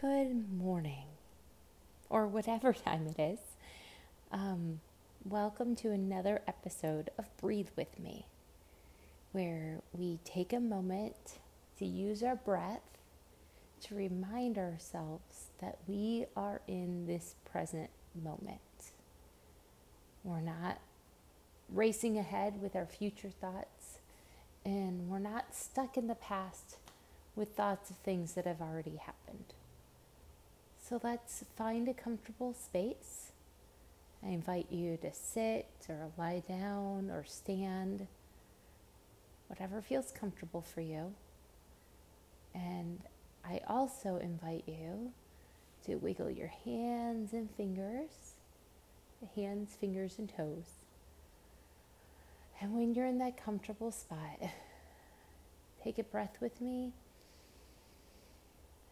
Good morning, or whatever time it is. Um, welcome to another episode of Breathe With Me, where we take a moment to use our breath to remind ourselves that we are in this present moment. We're not racing ahead with our future thoughts, and we're not stuck in the past with thoughts of things that have already happened. So let's find a comfortable space. I invite you to sit or lie down or stand, whatever feels comfortable for you. And I also invite you to wiggle your hands and fingers, hands, fingers, and toes. And when you're in that comfortable spot, take a breath with me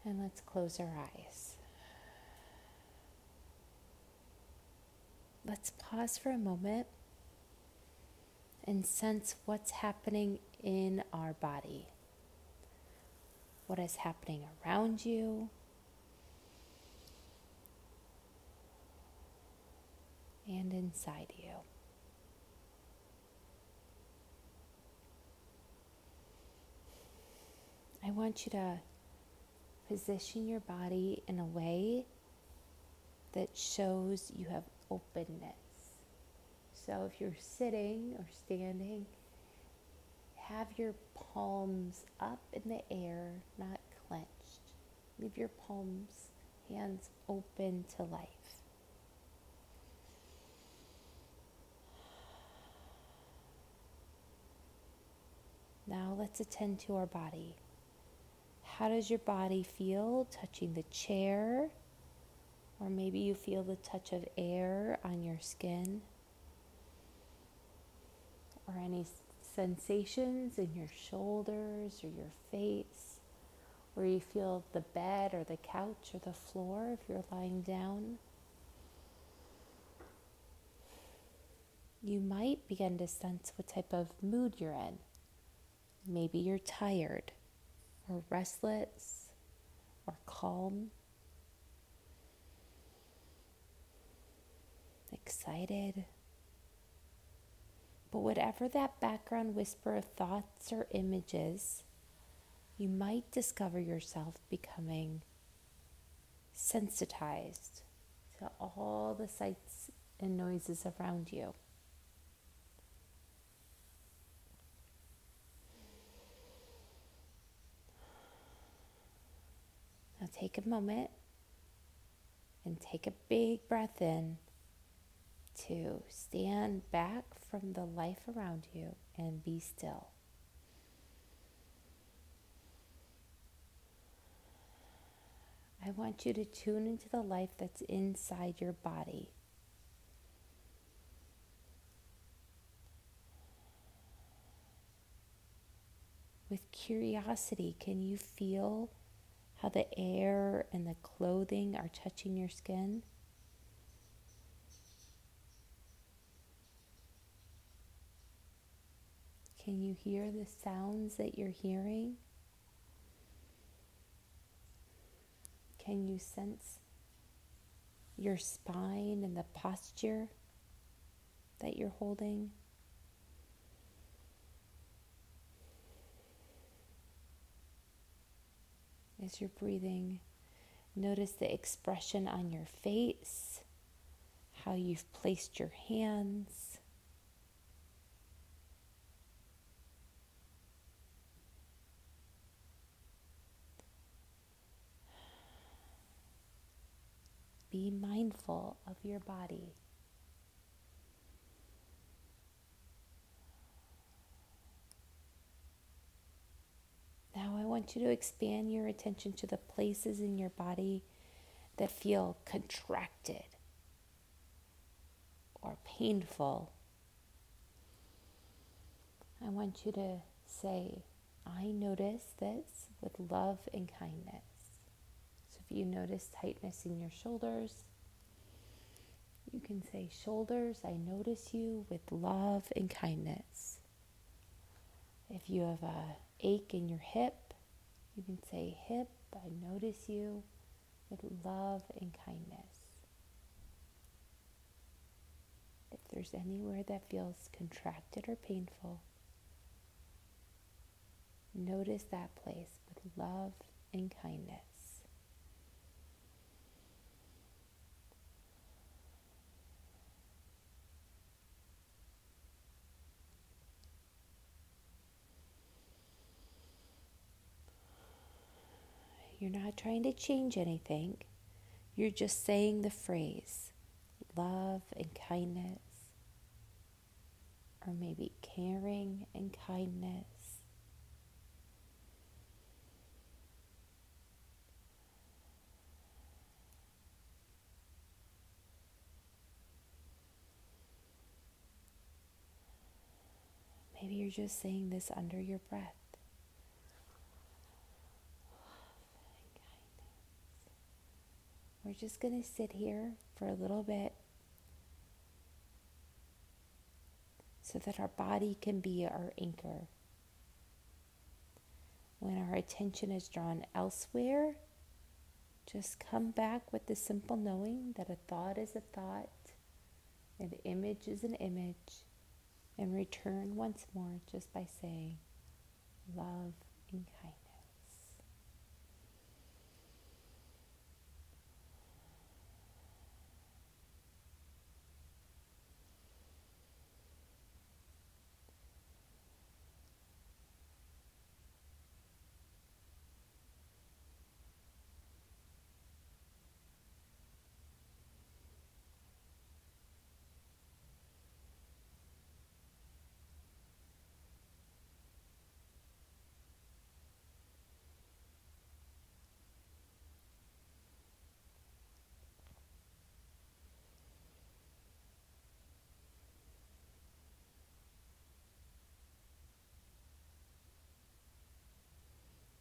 and let's close our eyes. Let's pause for a moment and sense what's happening in our body. What is happening around you? And inside you. I want you to position your body in a way that shows you have openness. So if you're sitting or standing, have your palms up in the air, not clenched. Leave your palms, hands open to life. Now let's attend to our body. How does your body feel touching the chair, or maybe you feel the touch of air on your skin, or any sensations in your shoulders or your face, where you feel the bed or the couch or the floor if you're lying down. You might begin to sense what type of mood you're in. Maybe you're tired, or restless, or calm. Excited. But whatever that background whisper of thoughts or images, you might discover yourself becoming sensitized to all the sights and noises around you. Now take a moment and take a big breath in to stand back from the life around you and be still. I want you to tune into the life that's inside your body. With curiosity, can you feel how the air and the clothing are touching your skin? Can you hear the sounds that you're hearing? Can you sense your spine and the posture that you're holding? As you're breathing, notice the expression on your face, how you've placed your hands. Be mindful of your body. Now, I want you to expand your attention to the places in your body that feel contracted or painful. I want you to say, I notice this with love and kindness. If you notice tightness in your shoulders, you can say, Shoulders, I notice you with love and kindness. If you have a ache in your hip, you can say, Hip, I notice you with love and kindness. If there's anywhere that feels contracted or painful, notice that place with love and kindness. You're not trying to change anything. You're just saying the phrase love and kindness, or maybe caring and kindness. Maybe you're just saying this under your breath. We're just going to sit here for a little bit so that our body can be our anchor. When our attention is drawn elsewhere, just come back with the simple knowing that a thought is a thought, an image is an image, and return once more just by saying love and kindness.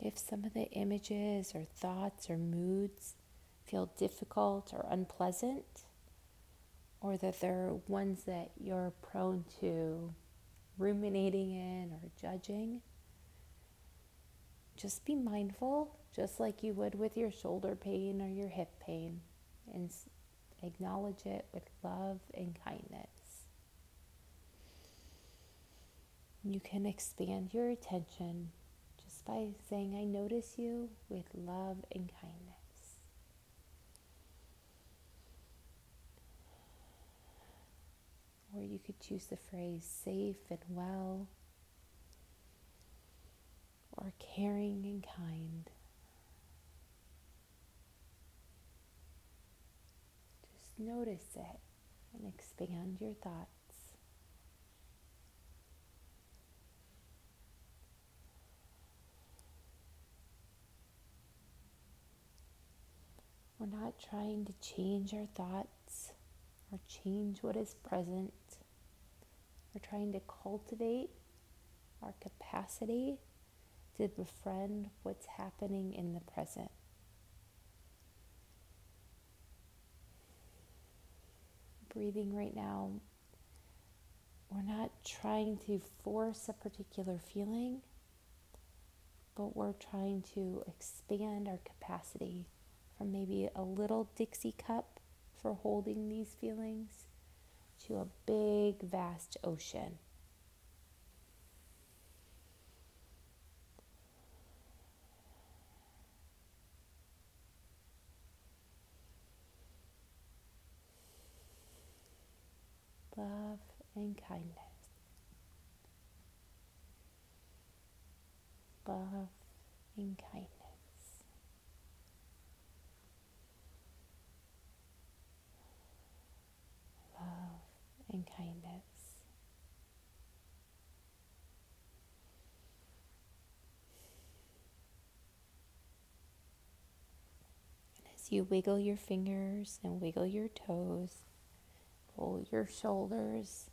If some of the images or thoughts or moods feel difficult or unpleasant, or that they're ones that you're prone to ruminating in or judging, just be mindful, just like you would with your shoulder pain or your hip pain, and acknowledge it with love and kindness. You can expand your attention by saying, I notice you with love and kindness. Or you could choose the phrase safe and well, or caring and kind. Just notice it and expand your thoughts. We're not trying to change our thoughts or change what is present. We're trying to cultivate our capacity to befriend what's happening in the present. Breathing right now, we're not trying to force a particular feeling, but we're trying to expand our capacity from maybe a little Dixie cup for holding these feelings to a big, vast ocean. Love and kindness. Love and kindness. and kindness. You wiggle your fingers and wiggle your toes, pull your shoulders,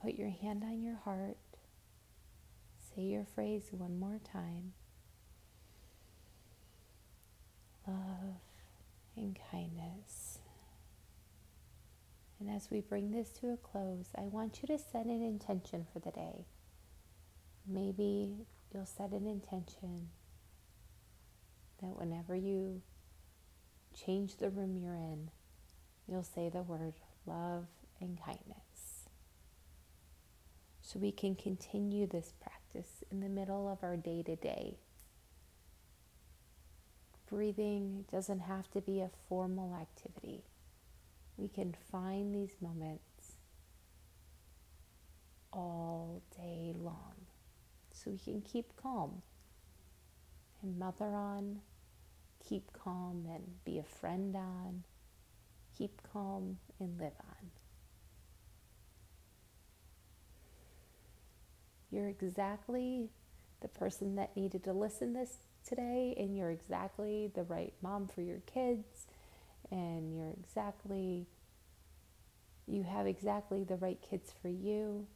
put your hand on your heart, say your phrase one more time. Love and kindness. And as we bring this to a close, I want you to set an intention for the day. Maybe you'll set an intention that whenever you change the room you're in, you'll say the word love and kindness. So we can continue this practice in the middle of our day to day. Breathing doesn't have to be a formal activity. We can find these moments all day long so we can keep calm and mother on, keep calm and be a friend on, keep calm and live on. You're exactly the person that needed to listen this today and you're exactly the right mom for your kids and you're exactly you have exactly the right kids for you.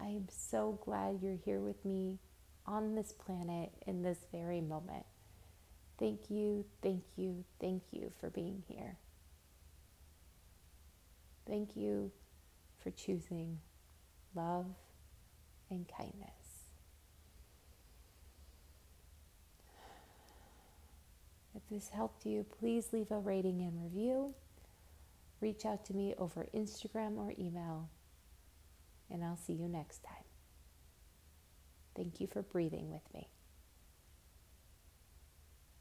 I am so glad you're here with me on this planet in this very moment. Thank you, thank you, thank you for being here. Thank you for choosing love and kindness. If this helped you, please leave a rating and review. Reach out to me over Instagram or email, and I'll see you next time. Thank you for breathing with me.